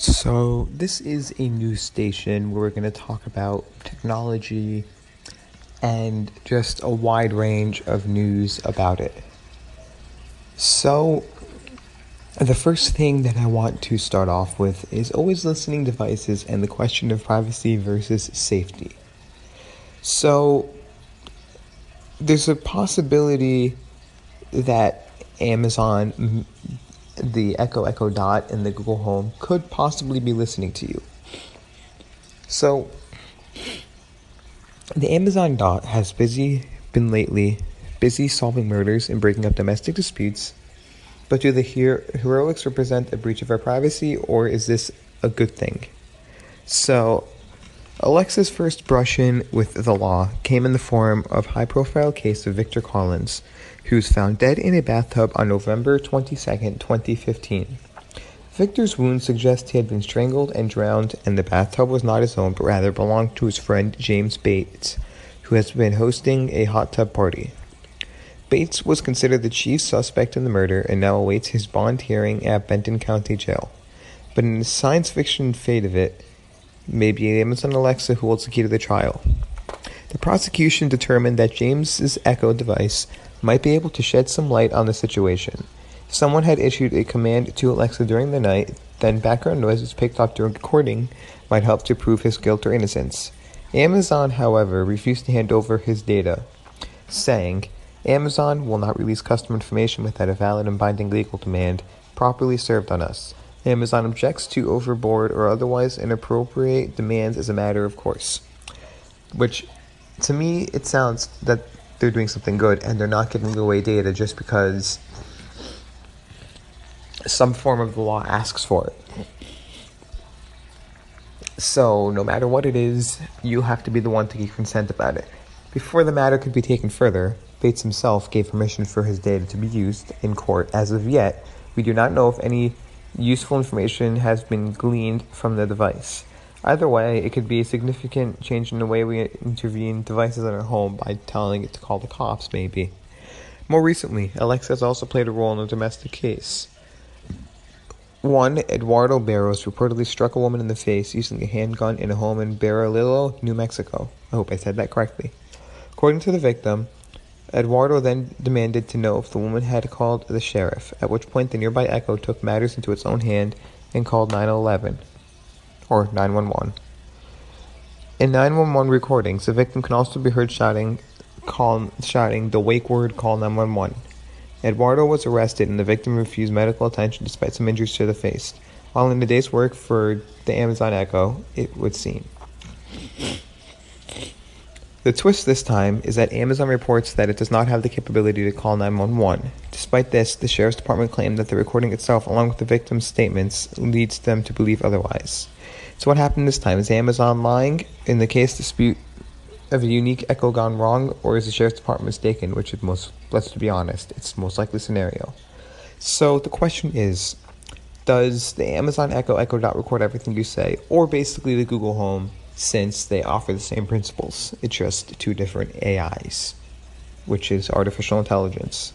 So, this is a news station where we're going to talk about technology and just a wide range of news about it. So, the first thing that I want to start off with is always listening devices and the question of privacy versus safety. So, there's a possibility that Amazon the Echo Echo Dot and the Google Home could possibly be listening to you. So, the Amazon Dot has busy been lately busy solving murders and breaking up domestic disputes. But do the hero- heroics represent a breach of our privacy, or is this a good thing? So, Alexa's first brush in with the law came in the form of high-profile case of Victor Collins, who was found dead in a bathtub on November 22, 2015. Victor's wounds suggest he had been strangled and drowned, and the bathtub was not his own, but rather belonged to his friend James Bates, who has been hosting a hot tub party. Bates was considered the chief suspect in the murder and now awaits his bond hearing at Benton County Jail. But in the science fiction fate of it, maybe Amazon Alexa who holds the key to the trial. The prosecution determined that James's Echo device might be able to shed some light on the situation. If someone had issued a command to Alexa during the night, then background noises picked up during recording might help to prove his guilt or innocence. Amazon, however, refused to hand over his data, saying, Amazon will not release customer information without a valid and binding legal demand properly served on us. Amazon objects to overboard or otherwise inappropriate demands as a matter of course. Which, to me, it sounds that they're doing something good and they're not giving away data just because some form of the law asks for it. So, no matter what it is, you have to be the one to give consent about it. Before the matter could be taken further, Bates himself gave permission for his data to be used in court. As of yet, we do not know if any useful information has been gleaned from the device. Either way, it could be a significant change in the way we intervene devices in our home by telling it to call the cops, maybe. More recently, Alexa has also played a role in a domestic case. One, Eduardo Barros reportedly struck a woman in the face using a handgun in a home in Bararillo, New Mexico. I hope I said that correctly. According to the victim, Eduardo then demanded to know if the woman had called the sheriff, at which point the nearby Echo took matters into its own hand and called 911 or 911. In 911 recordings, the victim can also be heard shouting, call, shouting the wake word call 911. Eduardo was arrested and the victim refused medical attention despite some injuries to the face. While in a day's work for the Amazon Echo, it would seem. The twist this time is that Amazon reports that it does not have the capability to call 911. Despite this, the Sheriff's Department claimed that the recording itself, along with the victim's statements, leads them to believe otherwise. So what happened this time? Is Amazon lying in the case dispute of a unique echo gone wrong, or is the sheriff's department mistaken? Which is most, let's be honest, it's the most likely scenario. So the question is, does the Amazon Echo Echo Dot record everything you say, or basically the Google Home, since they offer the same principles? It's just two different AIs, which is artificial intelligence.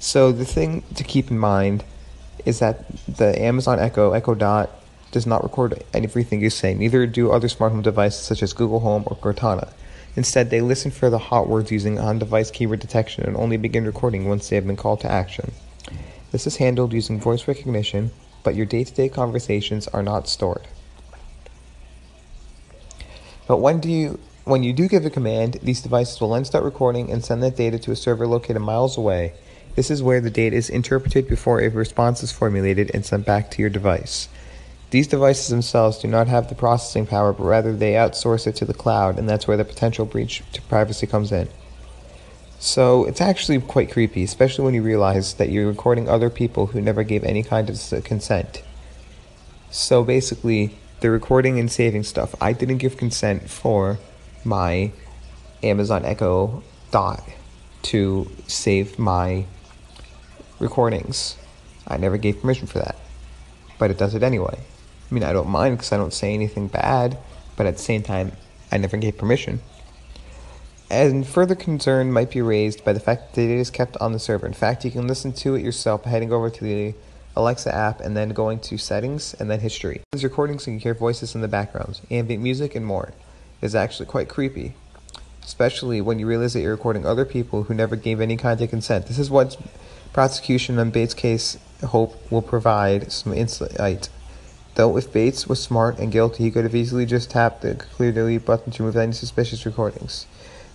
So the thing to keep in mind is that the Amazon Echo Echo Dot does not record everything you say, neither do other smart home devices such as Google Home or Cortana. Instead, they listen for the hot words using on device keyword detection and only begin recording once they have been called to action. This is handled using voice recognition, but your day to day conversations are not stored. But when do you when you do give a command, these devices will then start recording and send that data to a server located miles away. This is where the data is interpreted before a response is formulated and sent back to your device. These devices themselves do not have the processing power, but rather they outsource it to the cloud, and that's where the potential breach to privacy comes in. So it's actually quite creepy, especially when you realize that you're recording other people who never gave any kind of consent. So basically, they're recording and saving stuff. I didn't give consent for my Amazon Echo Dot to save my recordings. I never gave permission for that. But it does it anyway. I mean, I don't mind because I don't say anything bad, but at the same time, I never gave permission. And further concern might be raised by the fact that it is kept on the server. In fact, you can listen to it yourself by heading over to the Alexa app, and then going to settings and then history. These recordings so you can hear voices in the background, ambient music, and more. It is actually quite creepy, especially when you realize that you're recording other people who never gave any kind of consent. This is what prosecution on Bates' case hope will provide some insight. Though if Bates was smart and guilty, he could have easily just tapped the clear delete button to remove any suspicious recordings.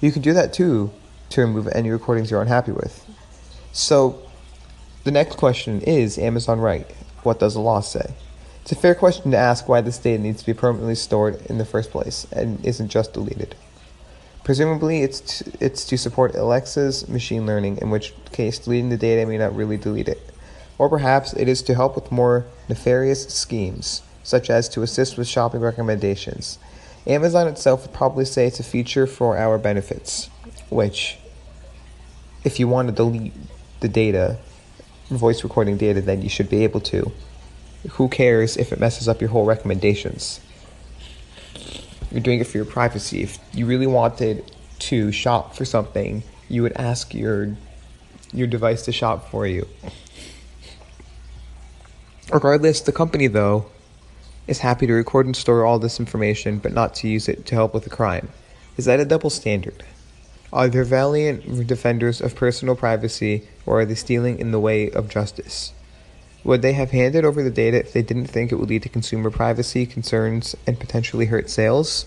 You can do that too to remove any recordings you're unhappy with. So, the next question is Amazon right? What does the law say? It's a fair question to ask why this data needs to be permanently stored in the first place and isn't just deleted. Presumably, it's to, it's to support Alexa's machine learning, in which case deleting the data may not really delete it. Or perhaps it is to help with more nefarious schemes, such as to assist with shopping recommendations. Amazon itself would probably say it's a feature for our benefits, which, if you want to delete the data, voice recording data, then you should be able to. Who cares if it messes up your whole recommendations? You're doing it for your privacy. If you really wanted to shop for something, you would ask your your device to shop for you. Regardless, the company, though, is happy to record and store all this information, but not to use it to help with a crime. Is that a double standard? Are they valiant defenders of personal privacy, or are they stealing in the way of justice? Would they have handed over the data if they didn't think it would lead to consumer privacy concerns and potentially hurt sales?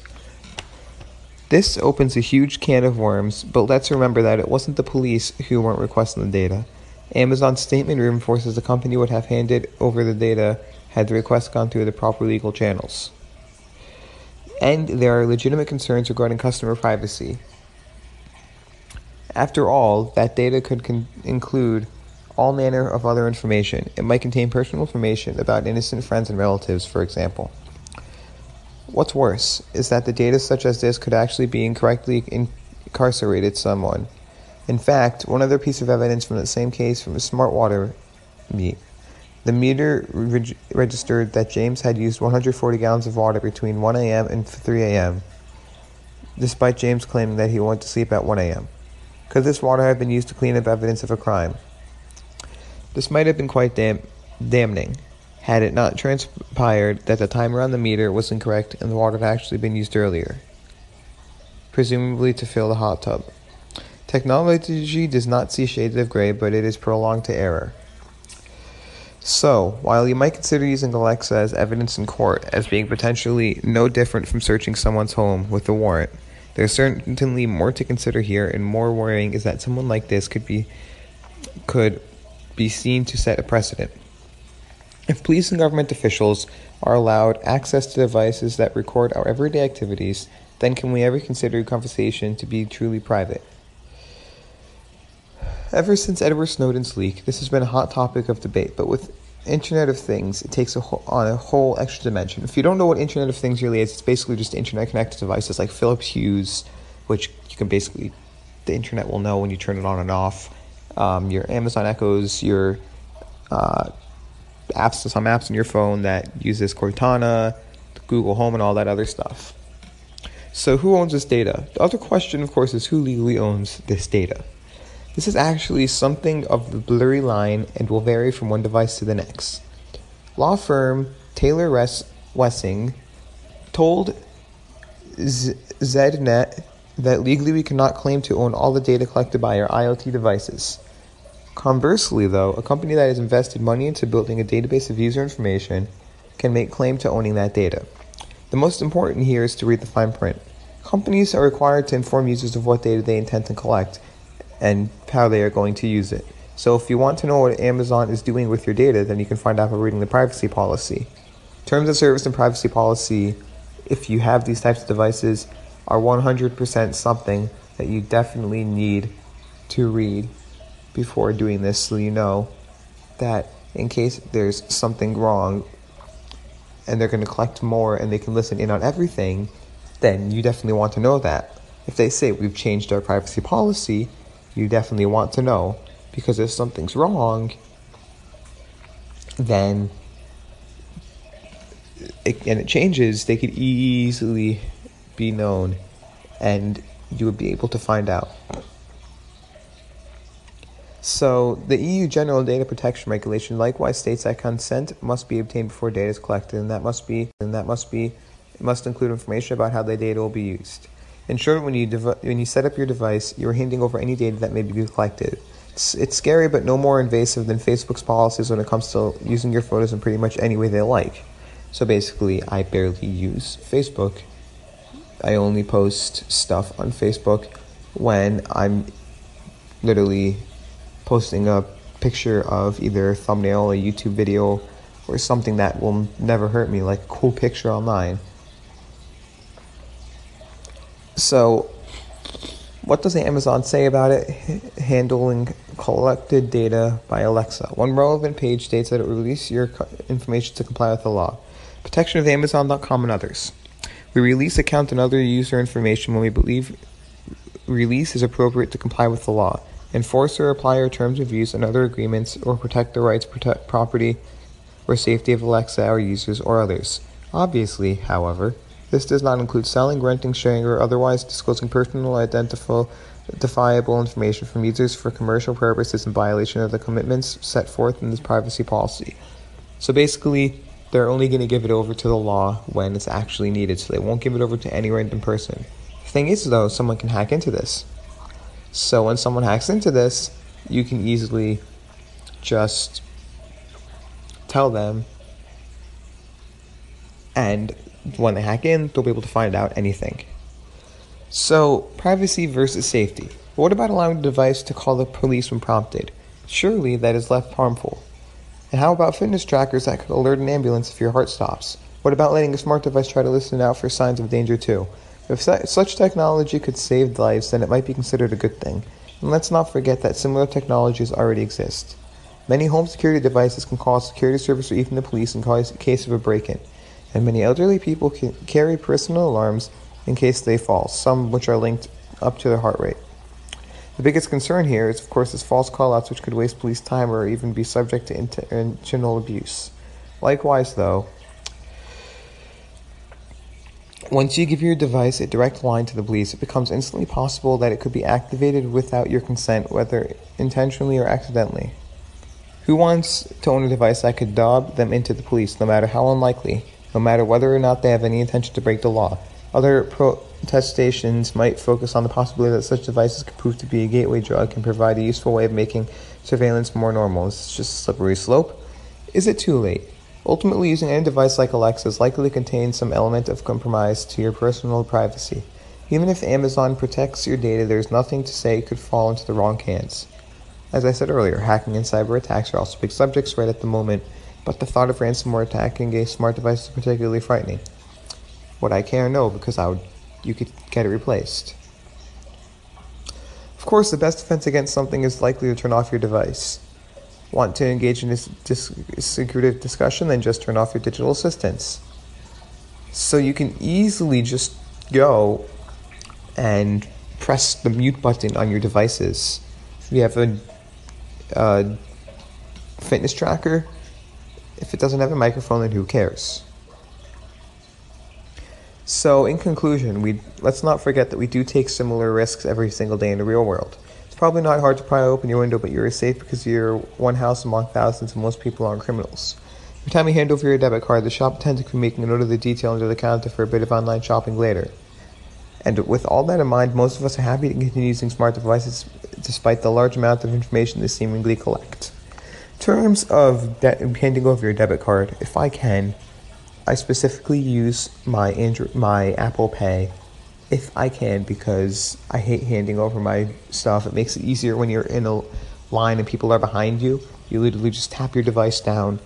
This opens a huge can of worms, but let's remember that it wasn't the police who weren't requesting the data. Amazon's statement reinforces the company would have handed over the data had the request gone through the proper legal channels. And there are legitimate concerns regarding customer privacy. After all, that data could con- include all manner of other information. It might contain personal information about innocent friends and relatives, for example. What's worse is that the data such as this could actually be incorrectly incarcerated someone in fact, one other piece of evidence from the same case from a smart water meet. The meter reg- registered that James had used 140 gallons of water between 1 a.m. and 3 a.m., despite James claiming that he went to sleep at 1 a.m. Could this water have been used to clean up evidence of a crime? This might have been quite dam- damning had it not transpired that the timer on the meter was incorrect and the water had actually been used earlier, presumably to fill the hot tub. Technology does not see shades of gray, but it is prolonged to error. So, while you might consider using Alexa as evidence in court as being potentially no different from searching someone's home with a warrant, there's certainly more to consider here, and more worrying is that someone like this could be could be seen to set a precedent. If police and government officials are allowed access to devices that record our everyday activities, then can we ever consider conversation to be truly private? Ever since Edward Snowden's leak, this has been a hot topic of debate, but with Internet of Things, it takes a whole, on a whole extra dimension. If you don't know what Internet of Things really is, it's basically just internet connected devices like Philips Hues, which you can basically, the internet will know when you turn it on and off. Um, your Amazon Echoes, your uh, apps, some apps on your phone that uses Cortana, Google Home, and all that other stuff. So, who owns this data? The other question, of course, is who legally owns this data? This is actually something of the blurry line and will vary from one device to the next. Law firm Taylor Ress Wessing told Z- ZDNet that legally we cannot claim to own all the data collected by our IoT devices. Conversely, though, a company that has invested money into building a database of user information can make claim to owning that data. The most important here is to read the fine print. Companies are required to inform users of what data they intend to collect and how they are going to use it. So if you want to know what Amazon is doing with your data, then you can find out by reading the privacy policy. Terms of service and privacy policy, if you have these types of devices, are 100% something that you definitely need to read before doing this so you know that in case there's something wrong and they're going to collect more and they can listen in on everything, then you definitely want to know that. If they say we've changed our privacy policy, you definitely want to know because if something's wrong, then it, and it changes, they could easily be known and you would be able to find out. So, the EU General Data Protection Regulation likewise states that consent must be obtained before data is collected, and that must be and that must be must include information about how the data will be used. In short, when you dev- when you set up your device, you are handing over any data that may be collected. It's, it's scary, but no more invasive than Facebook's policies when it comes to using your photos in pretty much any way they like. So basically, I barely use Facebook. I only post stuff on Facebook when I'm literally posting a picture of either a thumbnail, a YouTube video, or something that will never hurt me, like a cool picture online. So, what does Amazon say about it? Handling collected data by Alexa. One relevant page states that it will release your information to comply with the law. Protection of Amazon.com and others. We release account and other user information when we believe release is appropriate to comply with the law. Enforce or apply our terms of use and other agreements or protect the rights, protect property, or safety of Alexa, our users, or others. Obviously, however, this does not include selling, renting, sharing, or otherwise disclosing personal identifiable information from users for commercial purposes in violation of the commitments set forth in this privacy policy. So basically, they're only going to give it over to the law when it's actually needed, so they won't give it over to any random person. The thing is, though, someone can hack into this. So when someone hacks into this, you can easily just tell them and when they hack in, they'll be able to find out anything. So, privacy versus safety. What about allowing the device to call the police when prompted? Surely that is less harmful. And how about fitness trackers that could alert an ambulance if your heart stops? What about letting a smart device try to listen out for signs of danger too? If such technology could save lives, then it might be considered a good thing. And let's not forget that similar technologies already exist. Many home security devices can call security service or even the police in case of a break in and many elderly people can carry personal alarms in case they fall, some which are linked up to their heart rate. The biggest concern here is, of course, is false callouts, which could waste police time or even be subject to intentional abuse. Likewise, though, once you give your device a direct line to the police, it becomes instantly possible that it could be activated without your consent, whether intentionally or accidentally. Who wants to own a device that could dob them into the police, no matter how unlikely? No matter whether or not they have any intention to break the law. Other protestations might focus on the possibility that such devices could prove to be a gateway drug and provide a useful way of making surveillance more normal. It's just a slippery slope? Is it too late? Ultimately, using any device like Alexa is likely to contain some element of compromise to your personal privacy. Even if Amazon protects your data, there's nothing to say it could fall into the wrong hands. As I said earlier, hacking and cyber attacks are also big subjects right at the moment, but the thought of ransomware attacking a smart device is particularly frightening. Would I care? No, because I would, you could get it replaced. Of course, the best defense against something is likely to turn off your device. Want to engage in dis- secretive discussion? Then just turn off your digital assistants. So you can easily just go and press the mute button on your devices. You have a, a fitness tracker, if it doesn't have a microphone, then who cares? So, in conclusion, we let's not forget that we do take similar risks every single day in the real world. It's probably not hard to pry open your window, but you're safe because you're one house among thousands, and most people aren't criminals. Every time you hand over your debit card, the shop attendant can be making a note of the detail under the counter for a bit of online shopping later. And with all that in mind, most of us are happy to continue using smart devices despite the large amount of information they seemingly collect terms of handing over your debit card, if I can, I specifically use my Android, my Apple Pay, if I can, because I hate handing over my stuff. It makes it easier when you're in a line and people are behind you. You literally just tap your device down,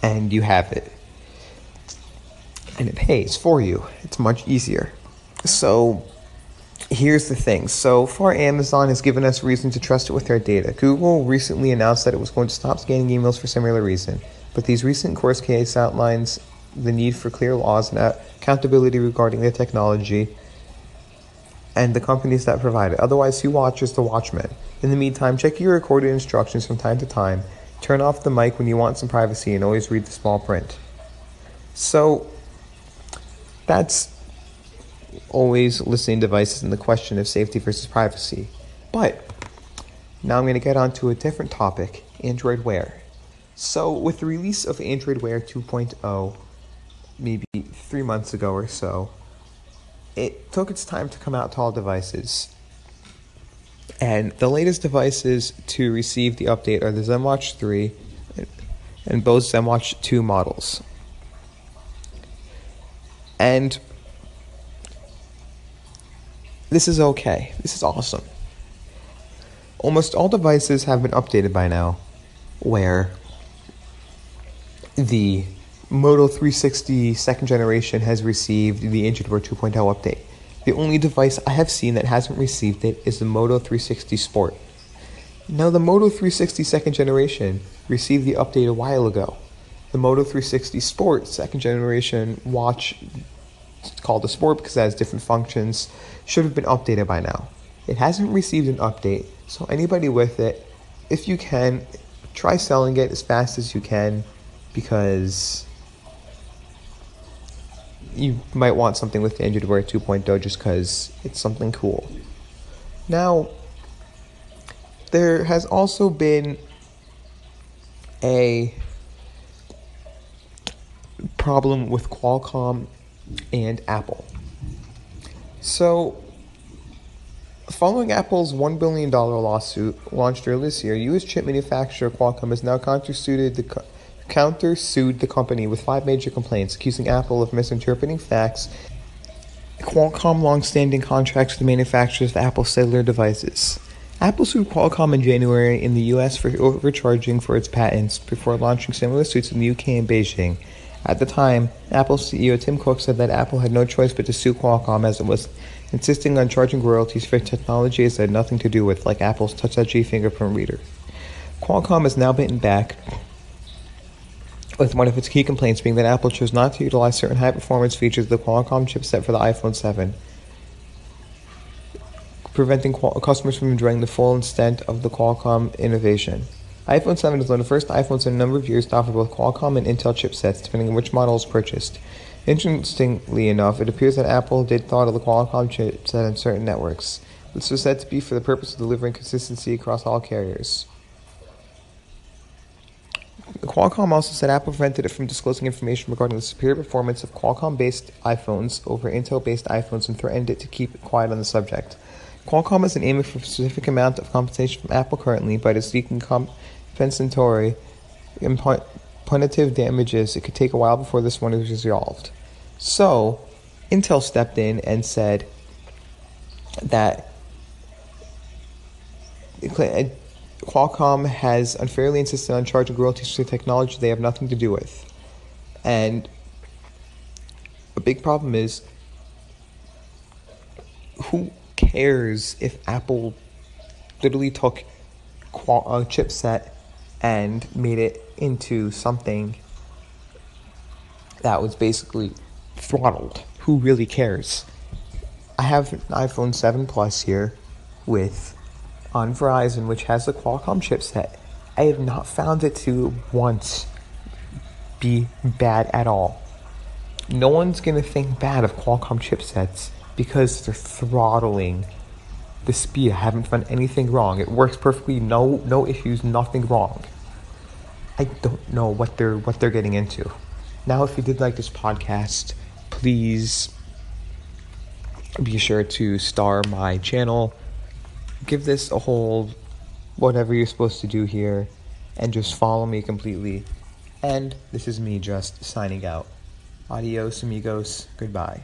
and you have it, and it pays for you. It's much easier. So here's the thing. So far, Amazon has given us reason to trust it with our data. Google recently announced that it was going to stop scanning emails for similar reason. But these recent court case outlines the need for clear laws and accountability regarding the technology and the companies that provide it. Otherwise, who watches the watchmen? In the meantime, check your recorded instructions from time to time. Turn off the mic when you want some privacy and always read the small print. So, that's always listening devices and the question of safety versus privacy. But Now I'm going to get on to a different topic Android Wear. So, with the release of Android Wear 2.0, maybe three months ago or so, it took its time to come out to all devices. And the latest devices to receive the update are the ZenWatch 3 and both ZenWatch 2 models. And this is okay. This is awesome. Almost all devices have been updated by now, where the Moto 360 second generation has received the Android 2.0 update. The only device I have seen that hasn't received it is the Moto 360 Sport. Now, the Moto 360 second generation received the update a while ago. The Moto 360 Sport second generation watch, called the Sport because it has different functions, should have been updated by now. It hasn't received an update, so anybody with it, if you can, try selling it as fast as you can because you might want something with Android Wear 2.0 just because it's something cool. Now, there has also been a problem with Qualcomm and Apple. So, following Apple's $1 billion lawsuit launched earlier this year, US chip manufacturer Qualcomm has now countersued the, co- countersued the company with five major complaints, accusing Apple of misinterpreting facts. Qualcomm long-standing contracts with the manufacturers of Apple cellular devices. Apple sued Qualcomm in January in the US for overcharging for its patents before launching similar suits in the UK and Beijing. At the time, Apple CEO Tim Cook said that Apple had no choice but to sue Qualcomm as it was insisting on charging royalties for technologies it had nothing to do with, like Apple's Touch ID fingerprint reader. Qualcomm has now bitten back with one of its key complaints being that Apple chose not to utilize certain high performance features of the Qualcomm chipset for the iPhone 7 preventing customers from enjoying the full extent of the Qualcomm innovation. iPhone 7 is one of the first iPhones in a number of years to offer both Qualcomm and Intel chipsets, depending on which model is purchased. Interestingly enough, it appears that Apple did throttle the Qualcomm chipset on certain networks. This was said to be for the purpose of delivering consistency across all carriers. Qualcomm also said Apple prevented it from disclosing information regarding the superior performance of Qualcomm based iPhones over Intel based iPhones and threatened it to keep quiet on the subject. Qualcomm isn't aiming for a specific amount of compensation from Apple currently, but is seeking compensatory and punitive damages. It could take a while before this one is resolved. So, Intel stepped in and said that uh, Qualcomm has unfairly insisted on charging royalties for technology they have nothing to do with. And a big problem is who cares if Apple literally took a uh, chipset and made it into something that was basically throttled? Who really cares? I have an iPhone 7 Plus here with on Verizon, which has the Qualcomm chipset. I have not found it to once be bad at all. No one's gonna think bad of Qualcomm chipsets because they're throttling the speed. I haven't found anything wrong. It works perfectly. No no issues. Nothing wrong. I don't know what they're what they're getting into. Now, if you did like this podcast, please be sure to star my channel. Give this a whole whatever you're supposed to do here, and just follow me completely. And this is me just signing out. Adios, amigos. Goodbye.